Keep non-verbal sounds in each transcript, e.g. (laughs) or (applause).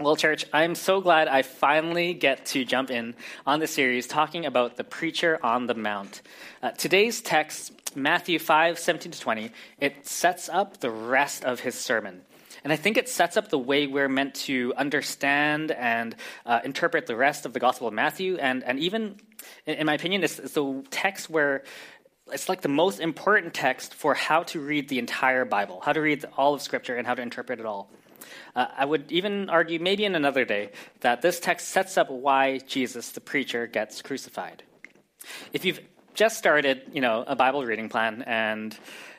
Well, church, I'm so glad I finally get to jump in on the series talking about the preacher on the mount. Uh, today's text, Matthew 5 17 to 20, it sets up the rest of his sermon. And I think it sets up the way we're meant to understand and uh, interpret the rest of the Gospel of Matthew. And, and even, in my opinion, it's, it's the text where it's like the most important text for how to read the entire Bible, how to read all of Scripture, and how to interpret it all. Uh, I would even argue, maybe in another day, that this text sets up why Jesus, the preacher, gets crucified. If you've just started, you know, a Bible reading plan, and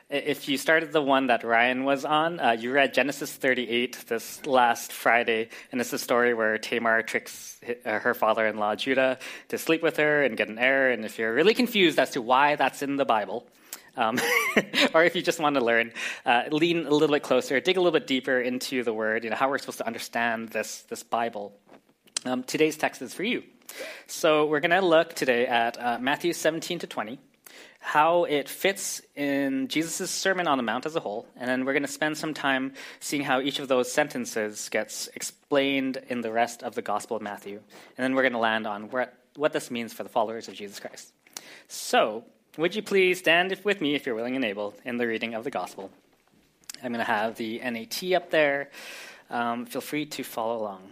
if you started the one that Ryan was on, uh, you read Genesis 38 this last Friday, and it's a story where Tamar tricks uh, her father-in-law Judah to sleep with her and get an heir. And if you're really confused as to why that's in the Bible, um, (laughs) or if you just want to learn, uh, lean a little bit closer, dig a little bit deeper into the Word, you know, how we're supposed to understand this, this Bible. Um, today's text is for you. So we're going to look today at uh, Matthew 17 to 20, how it fits in Jesus' Sermon on the Mount as a whole, and then we're going to spend some time seeing how each of those sentences gets explained in the rest of the Gospel of Matthew. And then we're going to land on what, what this means for the followers of Jesus Christ. So, would you please stand with me, if you're willing and able, in the reading of the gospel? I'm going to have the NET up there. Um, feel free to follow along.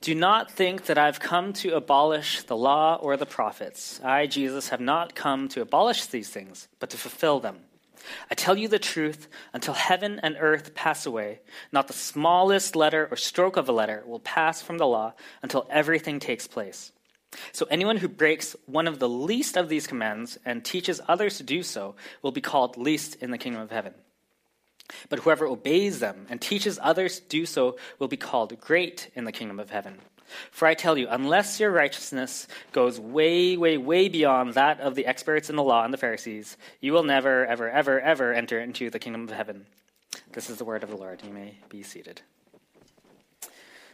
Do not think that I've come to abolish the law or the prophets. I, Jesus, have not come to abolish these things, but to fulfill them. I tell you the truth, until heaven and earth pass away, not the smallest letter or stroke of a letter will pass from the law until everything takes place. So anyone who breaks one of the least of these commands and teaches others to do so will be called least in the kingdom of heaven. But whoever obeys them and teaches others to do so will be called great in the kingdom of heaven. For I tell you, unless your righteousness goes way, way, way beyond that of the experts in the law and the Pharisees, you will never, ever, ever, ever enter into the kingdom of heaven. This is the word of the Lord. You may be seated.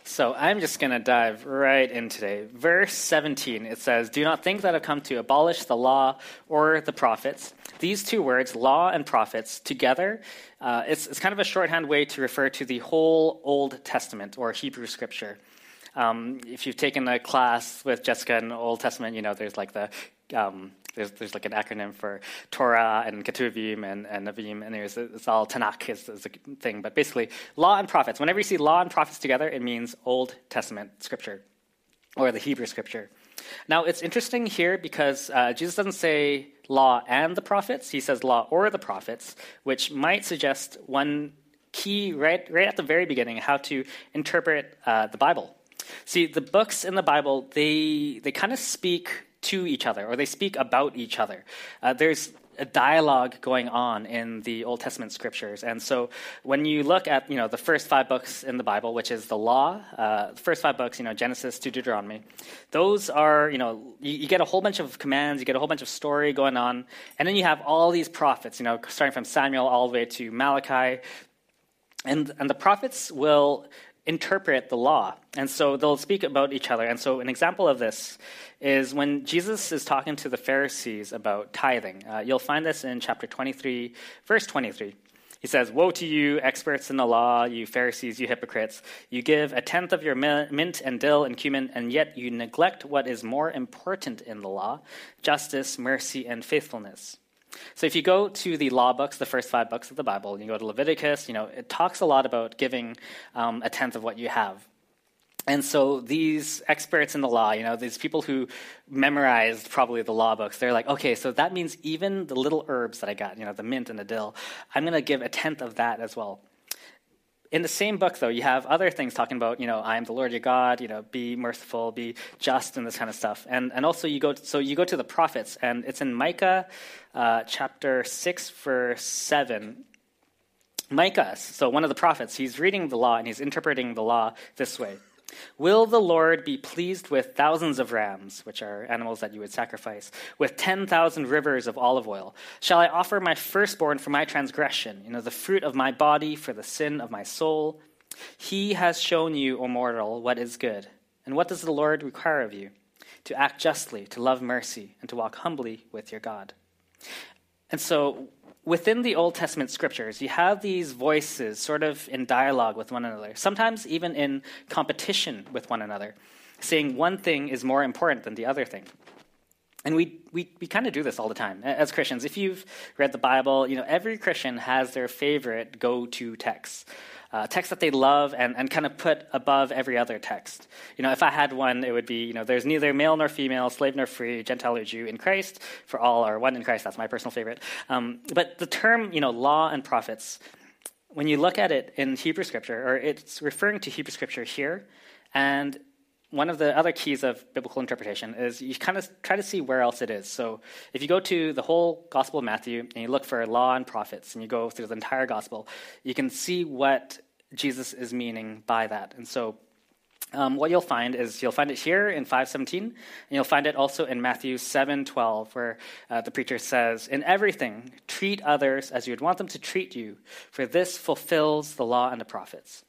So I'm just going to dive right in today. Verse 17, it says, Do not think that I've come to abolish the law or the prophets. These two words, law and prophets, together, uh, it's, it's kind of a shorthand way to refer to the whole Old Testament or Hebrew scripture. Um, if you've taken a class with Jessica in Old Testament, you know there's like the um, there's, there's like an acronym for Torah and Ketuvim and, and Nevi'im, and there's it's all Tanakh is, is a thing. But basically, law and prophets. Whenever you see law and prophets together, it means Old Testament scripture or the Hebrew scripture. Now, it's interesting here because uh, Jesus doesn't say law and the prophets, he says law or the prophets, which might suggest one key right, right at the very beginning how to interpret uh, the Bible. See, the books in the Bible, they, they kind of speak to each other or they speak about each other. Uh, there's a dialogue going on in the Old Testament scriptures. And so when you look at, you know, the first five books in the Bible, which is the law, uh, the first five books, you know, Genesis to Deuteronomy, those are, you know, you, you, get a whole bunch of commands, you get a whole bunch of story going on. And then you have all these prophets, you know, starting from Samuel all the way to Malachi. And, and the prophets will interpret the law. And so they'll speak about each other. And so an example of this is when Jesus is talking to the Pharisees about tithing. Uh, you'll find this in chapter 23, verse 23. He says, Woe to you, experts in the law, you Pharisees, you hypocrites! You give a tenth of your mint and dill and cumin, and yet you neglect what is more important in the law justice, mercy, and faithfulness. So if you go to the law books, the first five books of the Bible, you go to Leviticus, you know, it talks a lot about giving um, a tenth of what you have. And so these experts in the law, you know, these people who memorized probably the law books, they're like, okay, so that means even the little herbs that I got, you know, the mint and the dill, I'm going to give a tenth of that as well. In the same book, though, you have other things talking about, you know, I am the Lord your God, you know, be merciful, be just, and this kind of stuff. And and also you go, to, so you go to the prophets, and it's in Micah, uh, chapter six, verse seven. Micah, so one of the prophets, he's reading the law and he's interpreting the law this way. Will the Lord be pleased with thousands of rams, which are animals that you would sacrifice, with 10,000 rivers of olive oil? Shall I offer my firstborn for my transgression, you know, the fruit of my body for the sin of my soul? He has shown you, O mortal, what is good. And what does the Lord require of you? To act justly, to love mercy, and to walk humbly with your God. And so within the Old Testament scriptures, you have these voices sort of in dialogue with one another, sometimes even in competition with one another, saying one thing is more important than the other thing. And we, we, we kind of do this all the time as Christians. If you've read the Bible, you know, every Christian has their favorite go to text uh, text that they love and, and kind of put above every other text. You know, if I had one, it would be, you know, there's neither male nor female, slave nor free, Gentile or Jew in Christ, for all are one in Christ. That's my personal favorite. Um, but the term, you know, law and prophets, when you look at it in Hebrew scripture, or it's referring to Hebrew scripture here, and one of the other keys of biblical interpretation is you kind of try to see where else it is. So if you go to the whole Gospel of Matthew and you look for law and prophets and you go through the entire Gospel, you can see what Jesus is meaning by that. And so um, what you'll find is you'll find it here in 517 and you'll find it also in matthew 7.12 where uh, the preacher says in everything treat others as you would want them to treat you for this fulfills the law and the prophets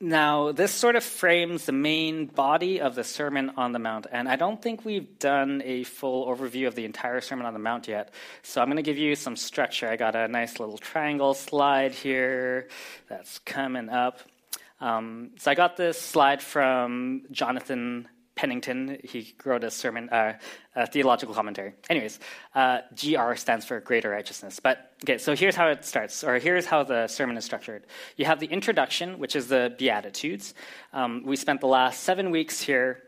now, this sort of frames the main body of the Sermon on the Mount, and I don't think we've done a full overview of the entire Sermon on the Mount yet. So I'm going to give you some structure. I got a nice little triangle slide here that's coming up. Um, so I got this slide from Jonathan Pennington. He wrote a sermon, uh, a theological commentary. Anyways, uh, GR stands for greater righteousness. But okay, so here's how it starts, or here's how the sermon is structured. You have the introduction, which is the Beatitudes. Um, we spent the last seven weeks here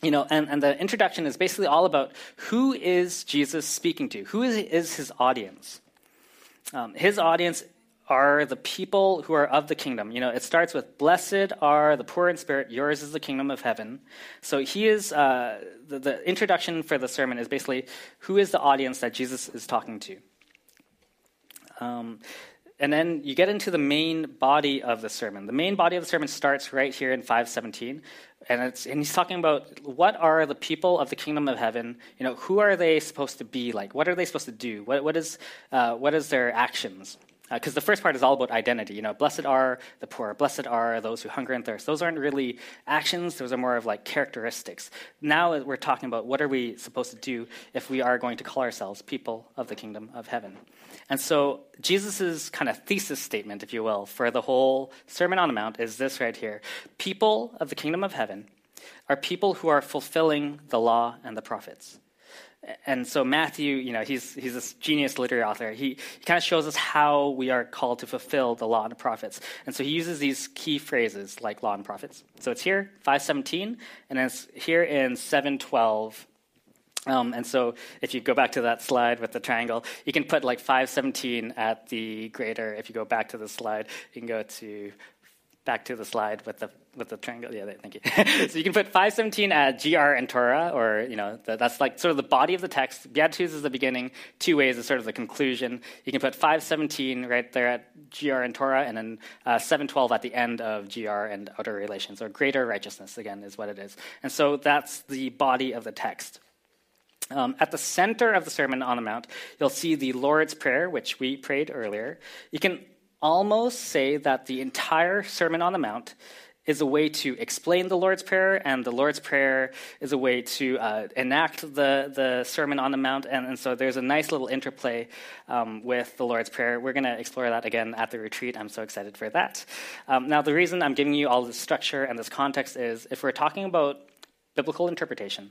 you know, and, and the introduction is basically all about who is Jesus speaking to? Who is, is his audience? Um, his audience are the people who are of the kingdom. You know, it starts with, Blessed are the poor in spirit, yours is the kingdom of heaven. So he is, uh, the, the introduction for the sermon is basically who is the audience that Jesus is talking to. Um, and then you get into the main body of the sermon. The main body of the sermon starts right here in 517. And, and he's talking about what are the people of the kingdom of heaven? You know, who are they supposed to be like? What are they supposed to do? What, what, is, uh, what is their actions? Because uh, the first part is all about identity. You know, blessed are the poor, blessed are those who hunger and thirst. Those aren't really actions; those are more of like characteristics. Now we're talking about what are we supposed to do if we are going to call ourselves people of the kingdom of heaven. And so Jesus' kind of thesis statement, if you will, for the whole Sermon on the Mount is this right here: People of the kingdom of heaven are people who are fulfilling the law and the prophets and so Matthew, you know, he's he's this genius literary author. He, he kind of shows us how we are called to fulfill the law and the prophets. And so he uses these key phrases like law and prophets. So it's here, 517, and it's here in 712. Um, and so if you go back to that slide with the triangle, you can put like 517 at the greater. If you go back to the slide, you can go to back to the slide with the with the triangle. Yeah, thank you. (laughs) so you can put 517 at GR and Torah, or you know the, that's like sort of the body of the text. Beatitudes is the beginning. Two ways is sort of the conclusion. You can put 517 right there at GR and Torah, and then uh, 712 at the end of GR and outer relations, or greater righteousness. Again, is what it is. And so that's the body of the text. Um, at the center of the Sermon on the Mount, you'll see the Lord's Prayer, which we prayed earlier. You can almost say that the entire Sermon on the Mount is a way to explain the Lord's Prayer, and the Lord's Prayer is a way to uh, enact the, the Sermon on the Mount. And, and so there's a nice little interplay um, with the Lord's Prayer. We're going to explore that again at the retreat. I'm so excited for that. Um, now, the reason I'm giving you all this structure and this context is if we're talking about biblical interpretation,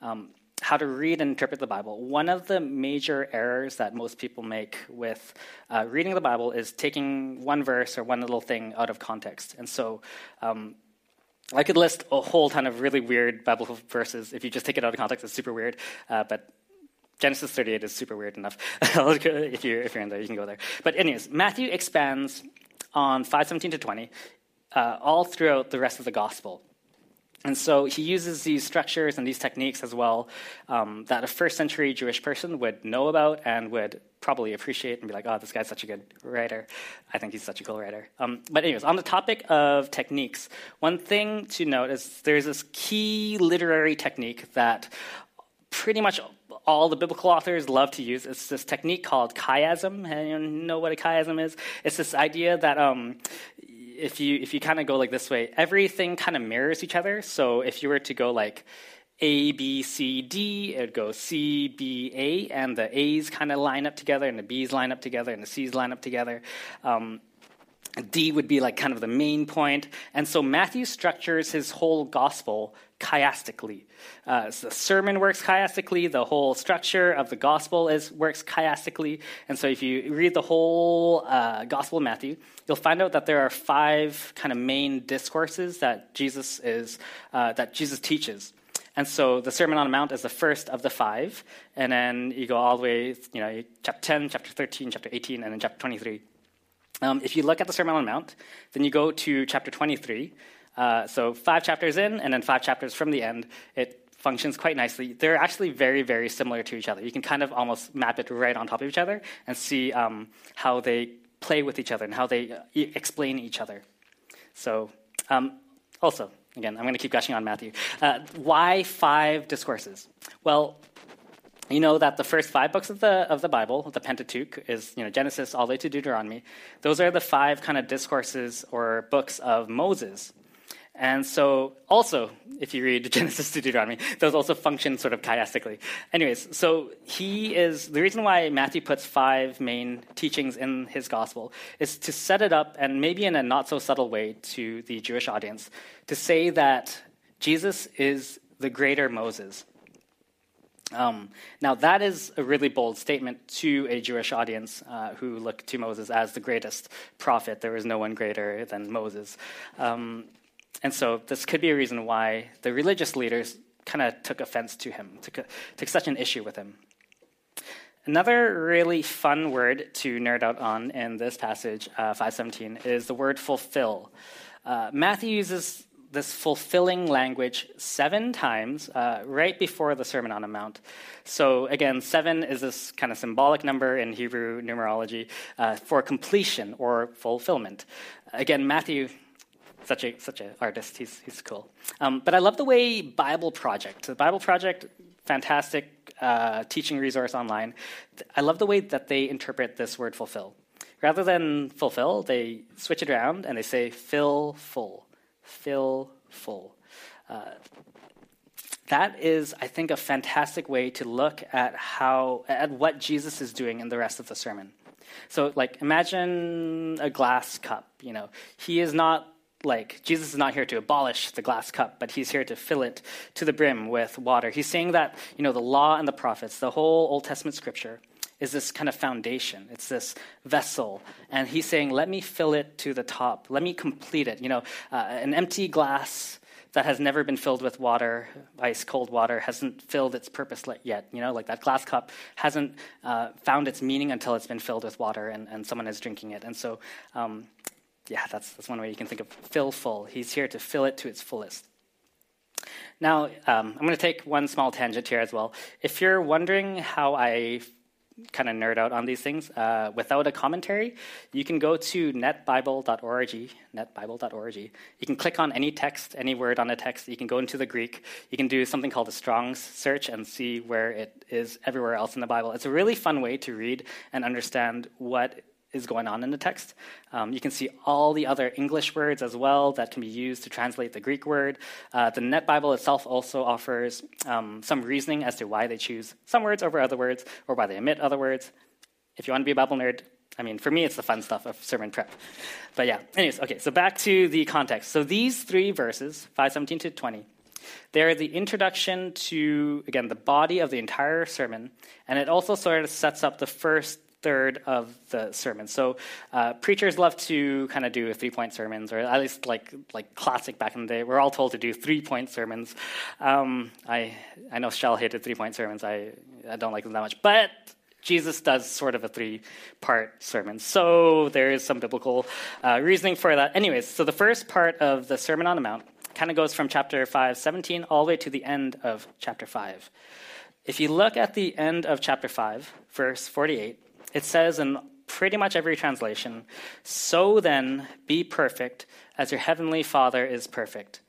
um, how to read and interpret the Bible. One of the major errors that most people make with uh, reading the Bible is taking one verse or one little thing out of context. And so um, I could list a whole ton of really weird Bible verses. If you just take it out of context, it's super weird. Uh, but Genesis 38 is super weird enough. (laughs) if, you're, if you're in there, you can go there. But, anyways, Matthew expands on 517 to 20 uh, all throughout the rest of the gospel. And so he uses these structures and these techniques as well um, that a first century Jewish person would know about and would probably appreciate and be like, oh, this guy's such a good writer. I think he's such a cool writer. Um, but, anyways, on the topic of techniques, one thing to note is there's this key literary technique that pretty much all the biblical authors love to use. It's this technique called chiasm. Anyone know what a chiasm is? It's this idea that um, if you if you kind of go like this way, everything kind of mirrors each other. So if you were to go like A, B, C, D, it would go C, B, A, and the A's kind of line up together, and the B's line up together, and the C's line up together. Um, D would be like kind of the main point. And so Matthew structures his whole gospel chiastically. Uh, so the sermon works chiastically, the whole structure of the gospel is works chiastically. And so if you read the whole uh, gospel of Matthew, you'll find out that there are five kind of main discourses that Jesus is uh, that Jesus teaches. And so the Sermon on the Mount is the first of the five, and then you go all the way, you know, chapter 10, chapter 13, chapter 18, and then chapter 23. Um, if you look at the Sermon on the Mount, then you go to chapter 23. Uh, so five chapters in, and then five chapters from the end. It functions quite nicely. They're actually very, very similar to each other. You can kind of almost map it right on top of each other and see um, how they play with each other and how they uh, explain each other. So, um, also, again, I'm going to keep gushing on Matthew. Uh, why five discourses? Well, you know that the first five books of the of the Bible, the Pentateuch, is you know Genesis all the way to Deuteronomy. Those are the five kind of discourses or books of Moses. And so, also, if you read (laughs) Genesis to Deuteronomy, those also function sort of chiastically. Anyways, so he is the reason why Matthew puts five main teachings in his gospel is to set it up, and maybe in a not so subtle way, to the Jewish audience, to say that Jesus is the greater Moses. Um, now, that is a really bold statement to a Jewish audience uh, who look to Moses as the greatest prophet. There is no one greater than Moses. Um, and so, this could be a reason why the religious leaders kind of took offense to him, took, took such an issue with him. Another really fun word to nerd out on in this passage, uh, 517, is the word fulfill. Uh, Matthew uses this fulfilling language seven times uh, right before the Sermon on the Mount. So, again, seven is this kind of symbolic number in Hebrew numerology uh, for completion or fulfillment. Again, Matthew. Such a such an artist, he's he's cool. Um, but I love the way Bible Project, the Bible Project, fantastic uh, teaching resource online. I love the way that they interpret this word fulfill. Rather than fulfill, they switch it around and they say fill full fill full. Uh, that is, I think, a fantastic way to look at how at what Jesus is doing in the rest of the sermon. So, like, imagine a glass cup. You know, he is not like Jesus is not here to abolish the glass cup, but he's here to fill it to the brim with water. He's saying that you know the law and the prophets, the whole Old Testament scripture, is this kind of foundation. It's this vessel. And he's saying, let me fill it to the top. Let me complete it. You know, uh, an empty glass that has never been filled with water, ice cold water, hasn't filled its purpose yet. You know, like that glass cup hasn't uh, found its meaning until it's been filled with water and, and someone is drinking it. And so, um, yeah, that's, that's one way you can think of fill full. He's here to fill it to its fullest. Now, um, I'm going to take one small tangent here as well. If you're wondering how I kind of nerd out on these things uh, without a commentary, you can go to netbible.org, netbible.org. You can click on any text, any word on a text. You can go into the Greek. You can do something called a Strong's search and see where it is everywhere else in the Bible. It's a really fun way to read and understand what is going on in the text. Um, you can see all the other English words as well that can be used to translate the Greek word. Uh, the Net Bible itself also offers um, some reasoning as to why they choose some words over other words or why they omit other words. If you want to be a Bible nerd, I mean, for me, it's the fun stuff of sermon prep. But yeah, anyways, okay, so back to the context. So these three verses, 517 to 20, they're the introduction to, again, the body of the entire sermon, and it also sort of sets up the first third of the sermon. So uh, preachers love to kind of do three point sermons, or at least like like classic back in the day. We're all told to do three point sermons. Um, I I know Shell hated three point sermons. I I don't like them that much, but. Jesus does sort of a three part sermon. So there is some biblical uh, reasoning for that. Anyways, so the first part of the Sermon on the Mount kind of goes from chapter 5, 17, all the way to the end of chapter 5. If you look at the end of chapter 5, verse 48, it says in pretty much every translation, So then, be perfect as your heavenly Father is perfect.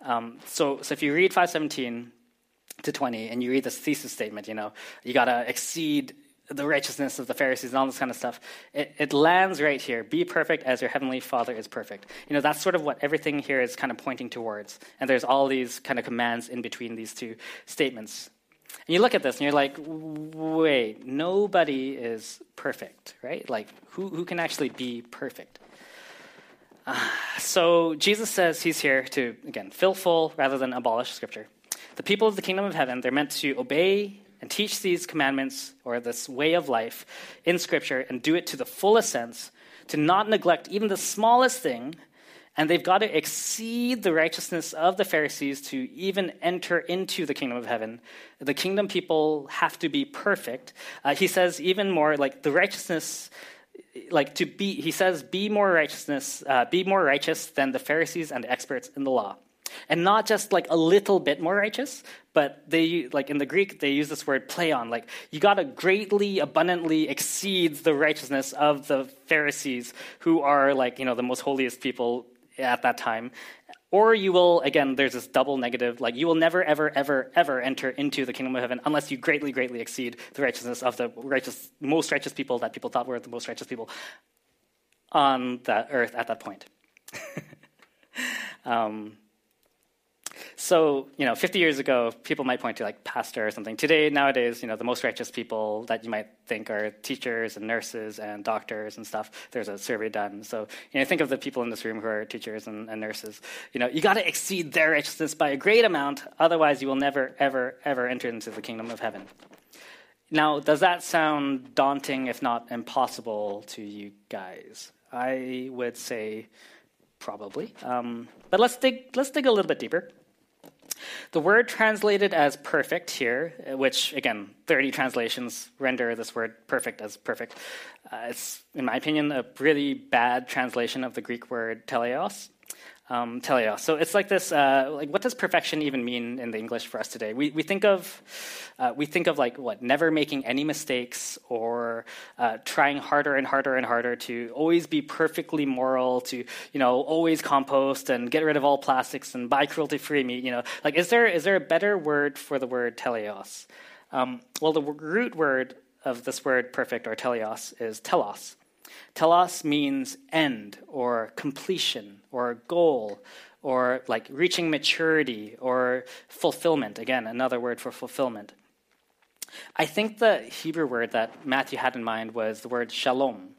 Um, so, so if you read 517 to 20 and you read this thesis statement, you know, you got to exceed the righteousness of the Pharisees and all this kind of stuff. It, it, lands right here. Be perfect as your heavenly Father is perfect. You know, that's sort of what everything here is kind of pointing towards. And there's all these kind of commands in between these two statements. And you look at this and you're like, wait, nobody is perfect, right? Like, who, who can actually be perfect? Uh, so Jesus says he's here to, again, fill full rather than abolish Scripture. The people of the kingdom of heaven, they're meant to obey and teach these commandments or this way of life in Scripture and do it to the fullest sense, to not neglect even the smallest thing. And they've got to exceed the righteousness of the Pharisees to even enter into the kingdom of heaven. The kingdom people have to be perfect. Uh, he says even more like the righteousness like to be he says be more righteousness uh, be more righteous than the pharisees and experts in the law and not just like a little bit more righteous but they like in the greek they use this word pleion like you got to greatly abundantly exceed the righteousness of the pharisees who are like you know the most holiest people at that time. Or you will again there's this double negative like you will never ever ever ever enter into the kingdom of heaven unless you greatly greatly exceed the righteousness of the righteous most righteous people that people thought were the most righteous people on the earth at that point. (laughs) Um, so, you know, 50 years ago, people might point to like pastor or something. Today, nowadays, you know, the most righteous people that you might think are teachers and nurses and doctors and stuff. There's a survey done. So, you know, think of the people in this room who are teachers and, and nurses. You know, you got to exceed their righteousness by a great amount. Otherwise, you will never, ever, ever enter into the kingdom of heaven. Now, does that sound daunting, if not impossible, to you guys? I would say probably. Um, but let's dig. Let's dig a little bit deeper. The word translated as perfect here, which again, 30 translations render this word perfect as perfect, uh, it's, in my opinion, a really bad translation of the Greek word teleos um, teleos. So it's like this. Uh, like, what does perfection even mean in the English for us today? We we think of uh, we think of like what never making any mistakes or uh, trying harder and harder and harder to always be perfectly moral, to you know always compost and get rid of all plastics and buy cruelty free meat. You know, like is there is there a better word for the word teleos? Um, well, the root word of this word perfect or teleos is telos. Telos means end or completion or goal or like reaching maturity or fulfillment. Again, another word for fulfillment. I think the Hebrew word that Matthew had in mind was the word shalom.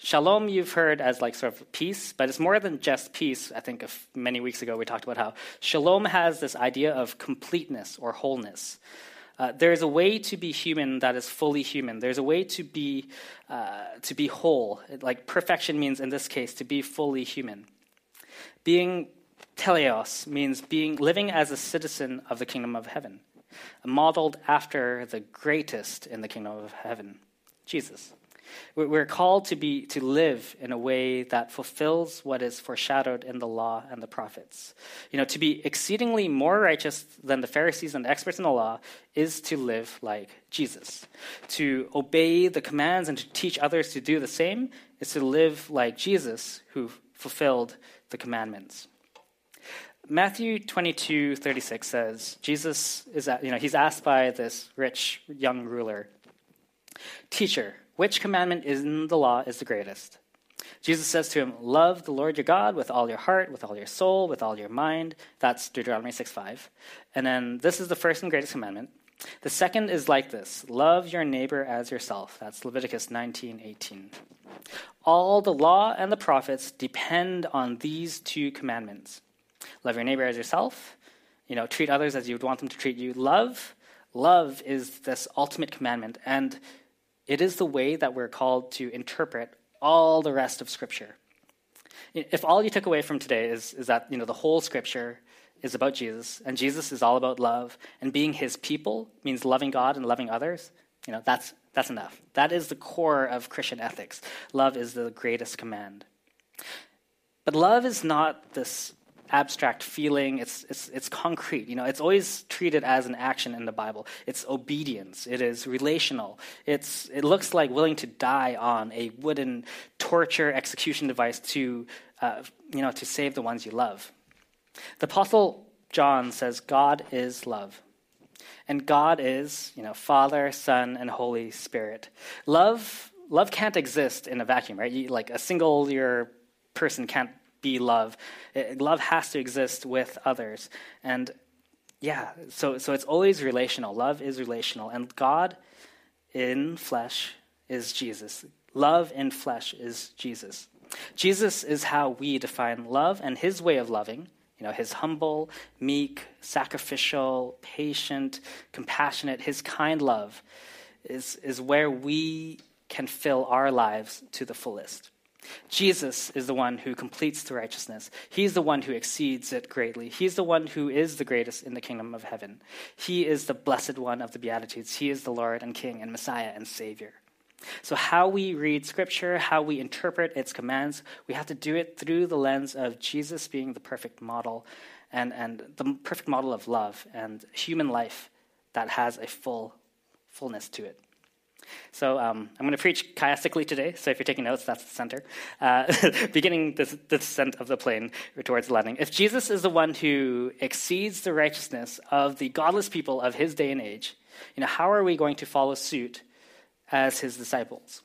Shalom, you've heard as like sort of peace, but it's more than just peace. I think many weeks ago we talked about how shalom has this idea of completeness or wholeness. Uh, there is a way to be human that is fully human. There's a way to be uh, to be whole. Like perfection means, in this case, to be fully human. Being teleos means being living as a citizen of the kingdom of heaven, modeled after the greatest in the kingdom of heaven, Jesus. We're called to be to live in a way that fulfills what is foreshadowed in the law and the prophets. You know, to be exceedingly more righteous than the Pharisees and the experts in the law is to live like Jesus. To obey the commands and to teach others to do the same is to live like Jesus who fulfilled the commandments. Matthew 22, 36 says, Jesus is, you know, he's asked by this rich young ruler, Teacher, which commandment in the law is the greatest? Jesus says to him, Love the Lord your God with all your heart, with all your soul, with all your mind. That's Deuteronomy 6 5. And then this is the first and greatest commandment. The second is like this love your neighbor as yourself. That's Leviticus 19 18. All the law and the prophets depend on these two commandments love your neighbor as yourself, you know, treat others as you would want them to treat you. Love, love is this ultimate commandment. And it is the way that we're called to interpret all the rest of Scripture. If all you took away from today is, is that you know, the whole Scripture is about Jesus, and Jesus is all about love, and being his people means loving God and loving others, you know, that's, that's enough. That is the core of Christian ethics. Love is the greatest command. But love is not this abstract feeling. It's, it's, it's concrete. You know, it's always treated as an action in the Bible. It's obedience. It is relational. It's, it looks like willing to die on a wooden torture execution device to, uh, you know, to save the ones you love. The Apostle John says, God is love. And God is, you know, Father, Son, and Holy Spirit. Love, love can't exist in a vacuum, right? You, like a single your person can't be love. It, love has to exist with others. And yeah, so so it's always relational. Love is relational, and God in flesh is Jesus. Love in flesh is Jesus. Jesus is how we define love, and his way of loving, you know, his humble, meek, sacrificial, patient, compassionate, his kind love is, is where we can fill our lives to the fullest. Jesus is the one who completes the righteousness. He's the one who exceeds it greatly. He's the one who is the greatest in the kingdom of heaven. He is the blessed one of the Beatitudes. He is the Lord and King and Messiah and Savior. So, how we read Scripture, how we interpret its commands, we have to do it through the lens of Jesus being the perfect model and, and the perfect model of love and human life that has a full fullness to it. So um, I'm going to preach chiastically today. So if you're taking notes, that's the center. Uh, (laughs) beginning the, descent of the plane towards landing. If Jesus is the one who exceeds the righteousness of the godless people of his day and age, you know, how are we going to follow suit as his disciples.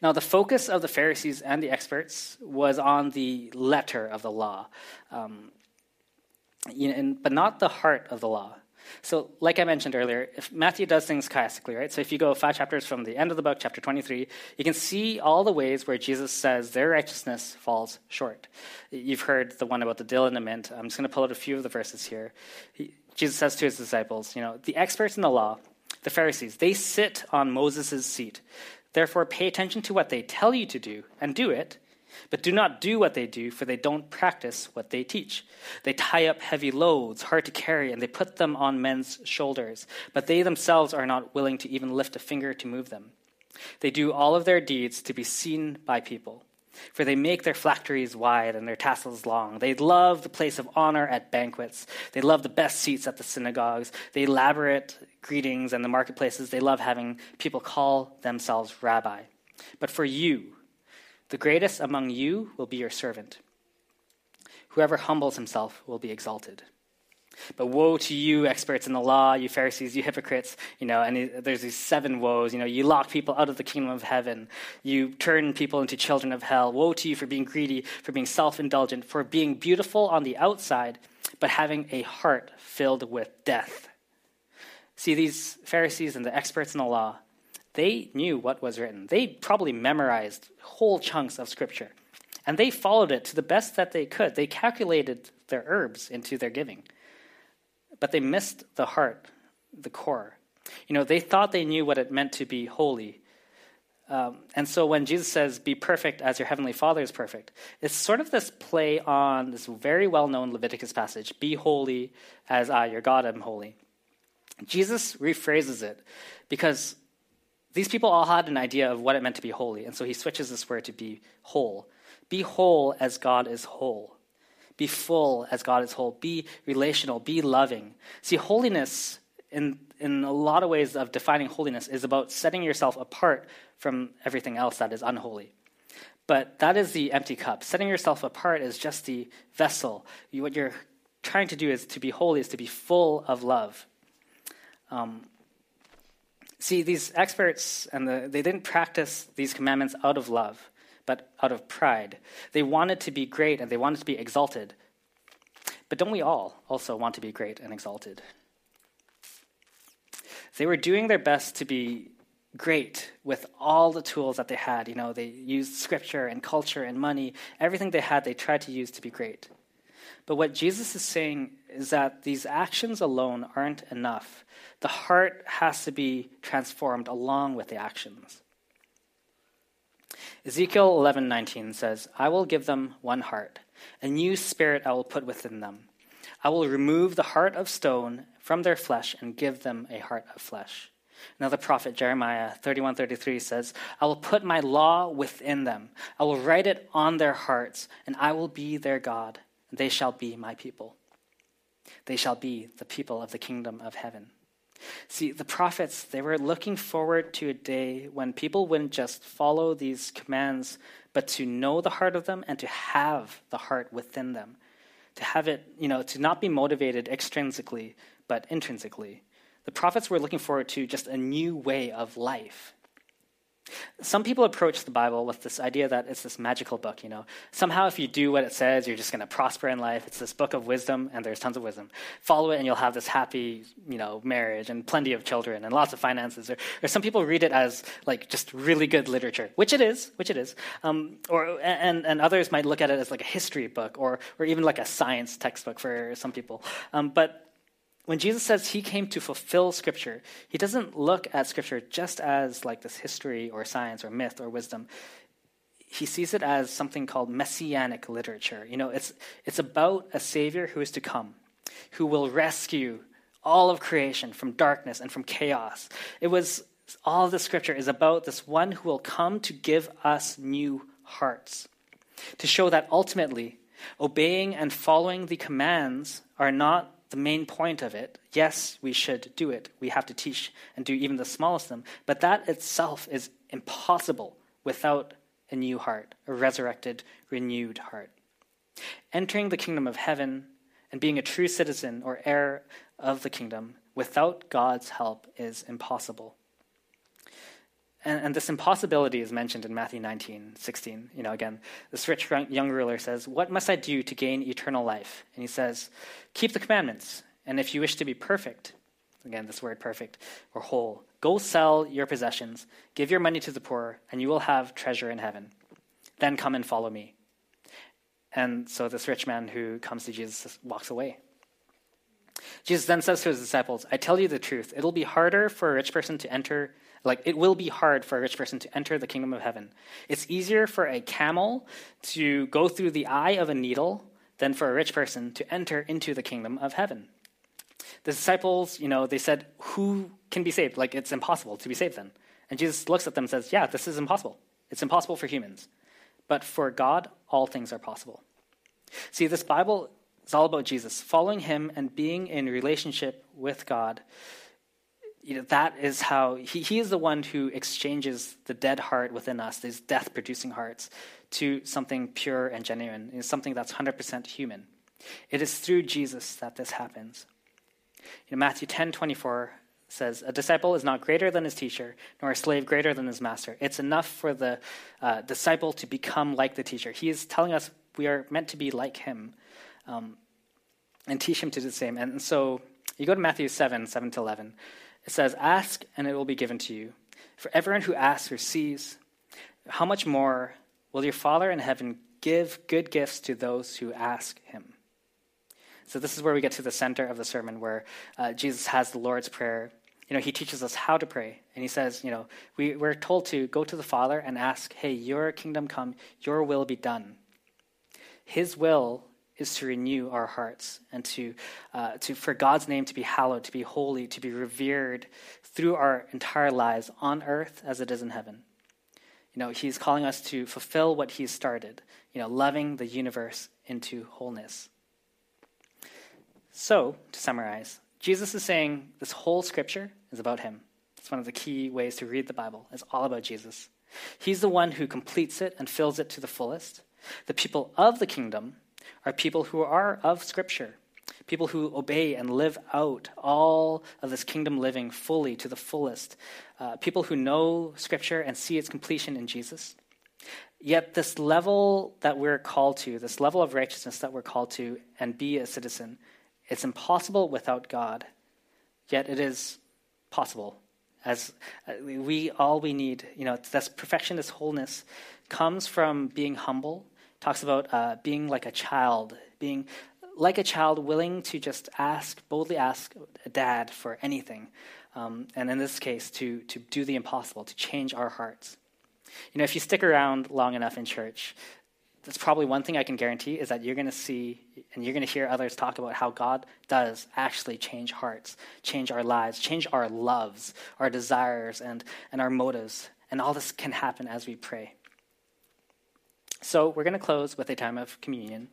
Now, the focus of the Pharisees and the experts was on the letter of the law, um, you know, and, but not the heart of the law. So, like I mentioned earlier, if Matthew does things chiastically, right? So, if you go five chapters from the end of the book, chapter 23, you can see all the ways where Jesus says their righteousness falls short. You've heard the one about the dill and the mint. I'm just going to pull out a few of the verses here. He, Jesus says to his disciples, you know, the experts in the law the Pharisees. They sit on Moses' seat. Therefore, pay attention to what they tell you to do and do it, but do not do what they do, for they don't practice what they teach. They tie up heavy loads, hard to carry, and they put them on men's shoulders, but they themselves are not willing to even lift a finger to move them. They do all of their deeds to be seen by people. For they make their phylacteries wide and their tassels long. They love the place of honor at banquets. They love the best seats at the synagogues. They elaborate greetings and the marketplaces. They love having people call themselves rabbi. But for you, the greatest among you will be your servant. Whoever humbles himself will be exalted. But woe to you, experts in the law, you Pharisees, you hypocrites. You know, and there's these seven woes. You know, you lock people out of the kingdom of heaven. You turn people into children of hell. Woe to you for being greedy, for being self indulgent, for being beautiful on the outside, but having a heart filled with death. See, these Pharisees and the experts in the law, they knew what was written. They probably memorized whole chunks of scripture. And they followed it to the best that they could. They calculated their herbs into their giving but they missed the heart, the core. You know, they thought they knew what it meant to be holy. Um, and so when Jesus says, be perfect as your heavenly Father is perfect, it's sort of this play on this very well known Leviticus passage be holy as I, your God, am holy. Jesus rephrases it because these people all had an idea of what it meant to be holy. And so he switches this word to be whole. Be whole as God is whole. Be full as God is whole. Be relational. Be loving. See, holiness, in, in a lot of ways of defining holiness, is about setting yourself apart from everything else that is unholy. But that is the empty cup. Setting yourself apart is just the vessel. You, what you're trying to do is to be holy, is to be full of love. Um, see, these experts, and the, they didn't practice these commandments out of love but out of pride. They wanted to be great and they wanted to be exalted. But don't we all also want to be great and exalted? They were doing their best to be great with all the tools that they had. You know, they used scripture and culture and money. Everything they had, they tried to use to be great. But what Jesus is saying is that these actions alone aren't enough. The heart has to be transformed along with the actions. Ezekiel 11:19 says, "I will give them one heart, a new spirit I will put within them. I will remove the heart of stone from their flesh and give them a heart of flesh." Another prophet, Jeremiah 31:33 says, "I will put my law within them. I will write it on their hearts, and I will be their God, and they shall be my people. They shall be the people of the kingdom of heaven." See, the prophets, they were looking forward to a day when people wouldn't just follow these commands, but to know the heart of them and to have the heart within them, to have it, you know, to not be motivated extrinsically, but intrinsically. The prophets were looking forward to just a new way of life. Some people approach the Bible with this idea that it's this magical book, you know. Somehow, if you do what it says, you're just going to prosper in life. It's this book of wisdom, and there's tons of wisdom. Follow it, and you'll have this happy, you know, marriage and plenty of children and lots of finances. Or, or some people read it as like just really good literature, which it is, which it is. Um, or and and others might look at it as like a history book, or or even like a science textbook for some people. Um, but when Jesus says he came to fulfill Scripture, he doesn't look at Scripture just as like this history or science or myth or wisdom. He sees it as something called messianic literature. You know, it's, it's about a Savior who is to come, who will rescue all of creation from darkness and from chaos. It was all the Scripture is about this one who will come to give us new hearts, to show that ultimately obeying and following the commands are not the main point of it. Yes, we should do it. We have to teach and do even the smallest of them. But that itself is impossible without a new heart, a resurrected, renewed heart. Entering the kingdom of heaven and being a true citizen or heir of the kingdom without God's help is impossible. And, and, this impossibility is mentioned in Matthew 19, 16. You know, again, this rich young ruler says, What must I do to gain eternal life? And he says, Keep the commandments. And if you wish to be perfect, again, this word perfect or whole, go sell your possessions, give your money to the poor, and you will have treasure in heaven. Then come and follow me. And so this rich man who comes to Jesus walks away. Jesus then says to his disciples, I tell you the truth, it'll be harder for a rich person to enter like, it will be hard for a rich person to enter the kingdom of heaven. It's easier for a camel to go through the eye of a needle than for a rich person to enter into the kingdom of heaven. The disciples, you know, they said, Who can be saved? Like, it's impossible to be saved then. And Jesus looks at them and says, Yeah, this is impossible. It's impossible for humans. But for God, all things are possible. See, this Bible is all about Jesus, following him and being in relationship with God you know, that is how he, he is the one who exchanges the dead heart within us, these death producing hearts, to something pure and genuine, is something that's 100% human. It is through Jesus that this happens. You know, Matthew 10 24 says, A disciple is not greater than his teacher, nor a slave greater than his master. It's enough for the uh, disciple to become like the teacher. He is telling us we are meant to be like him um, and teach him to do the same. And so you go to Matthew 7 7 to 11. It says, Ask and it will be given to you. For everyone who asks receives. How much more will your Father in heaven give good gifts to those who ask him? So, this is where we get to the center of the sermon where uh, Jesus has the Lord's Prayer. You know, he teaches us how to pray. And he says, you know, we, we're told to go to the Father and ask, hey, your kingdom come, your will be done. His will is to renew our hearts and to, uh, to for God's name to be hallowed, to be holy, to be revered through our entire lives on earth as it is in heaven. You know, He's calling us to fulfill what He's started, you know, loving the universe into wholeness. So, to summarize, Jesus is saying this whole scripture is about Him. It's one of the key ways to read the Bible. It's all about Jesus. He's the one who completes it and fills it to the fullest. The people of the kingdom are people who are of Scripture, people who obey and live out all of this kingdom living fully to the fullest, uh, people who know Scripture and see its completion in Jesus. Yet, this level that we're called to, this level of righteousness that we're called to and be a citizen, it's impossible without God. Yet, it is possible. As uh, we, all we need, you know, this perfection, this wholeness comes from being humble talks about uh, being like a child, being like a child willing to just ask, boldly ask a dad for anything. Um, and in this case, to, to do the impossible, to change our hearts. You know, if you stick around long enough in church, that's probably one thing I can guarantee is that you're going to see and you're going to hear others talk about how God does actually change hearts, change our lives, change our loves, our desires, and, and our motives. And all this can happen as we pray. So we're going to close with a time of communion.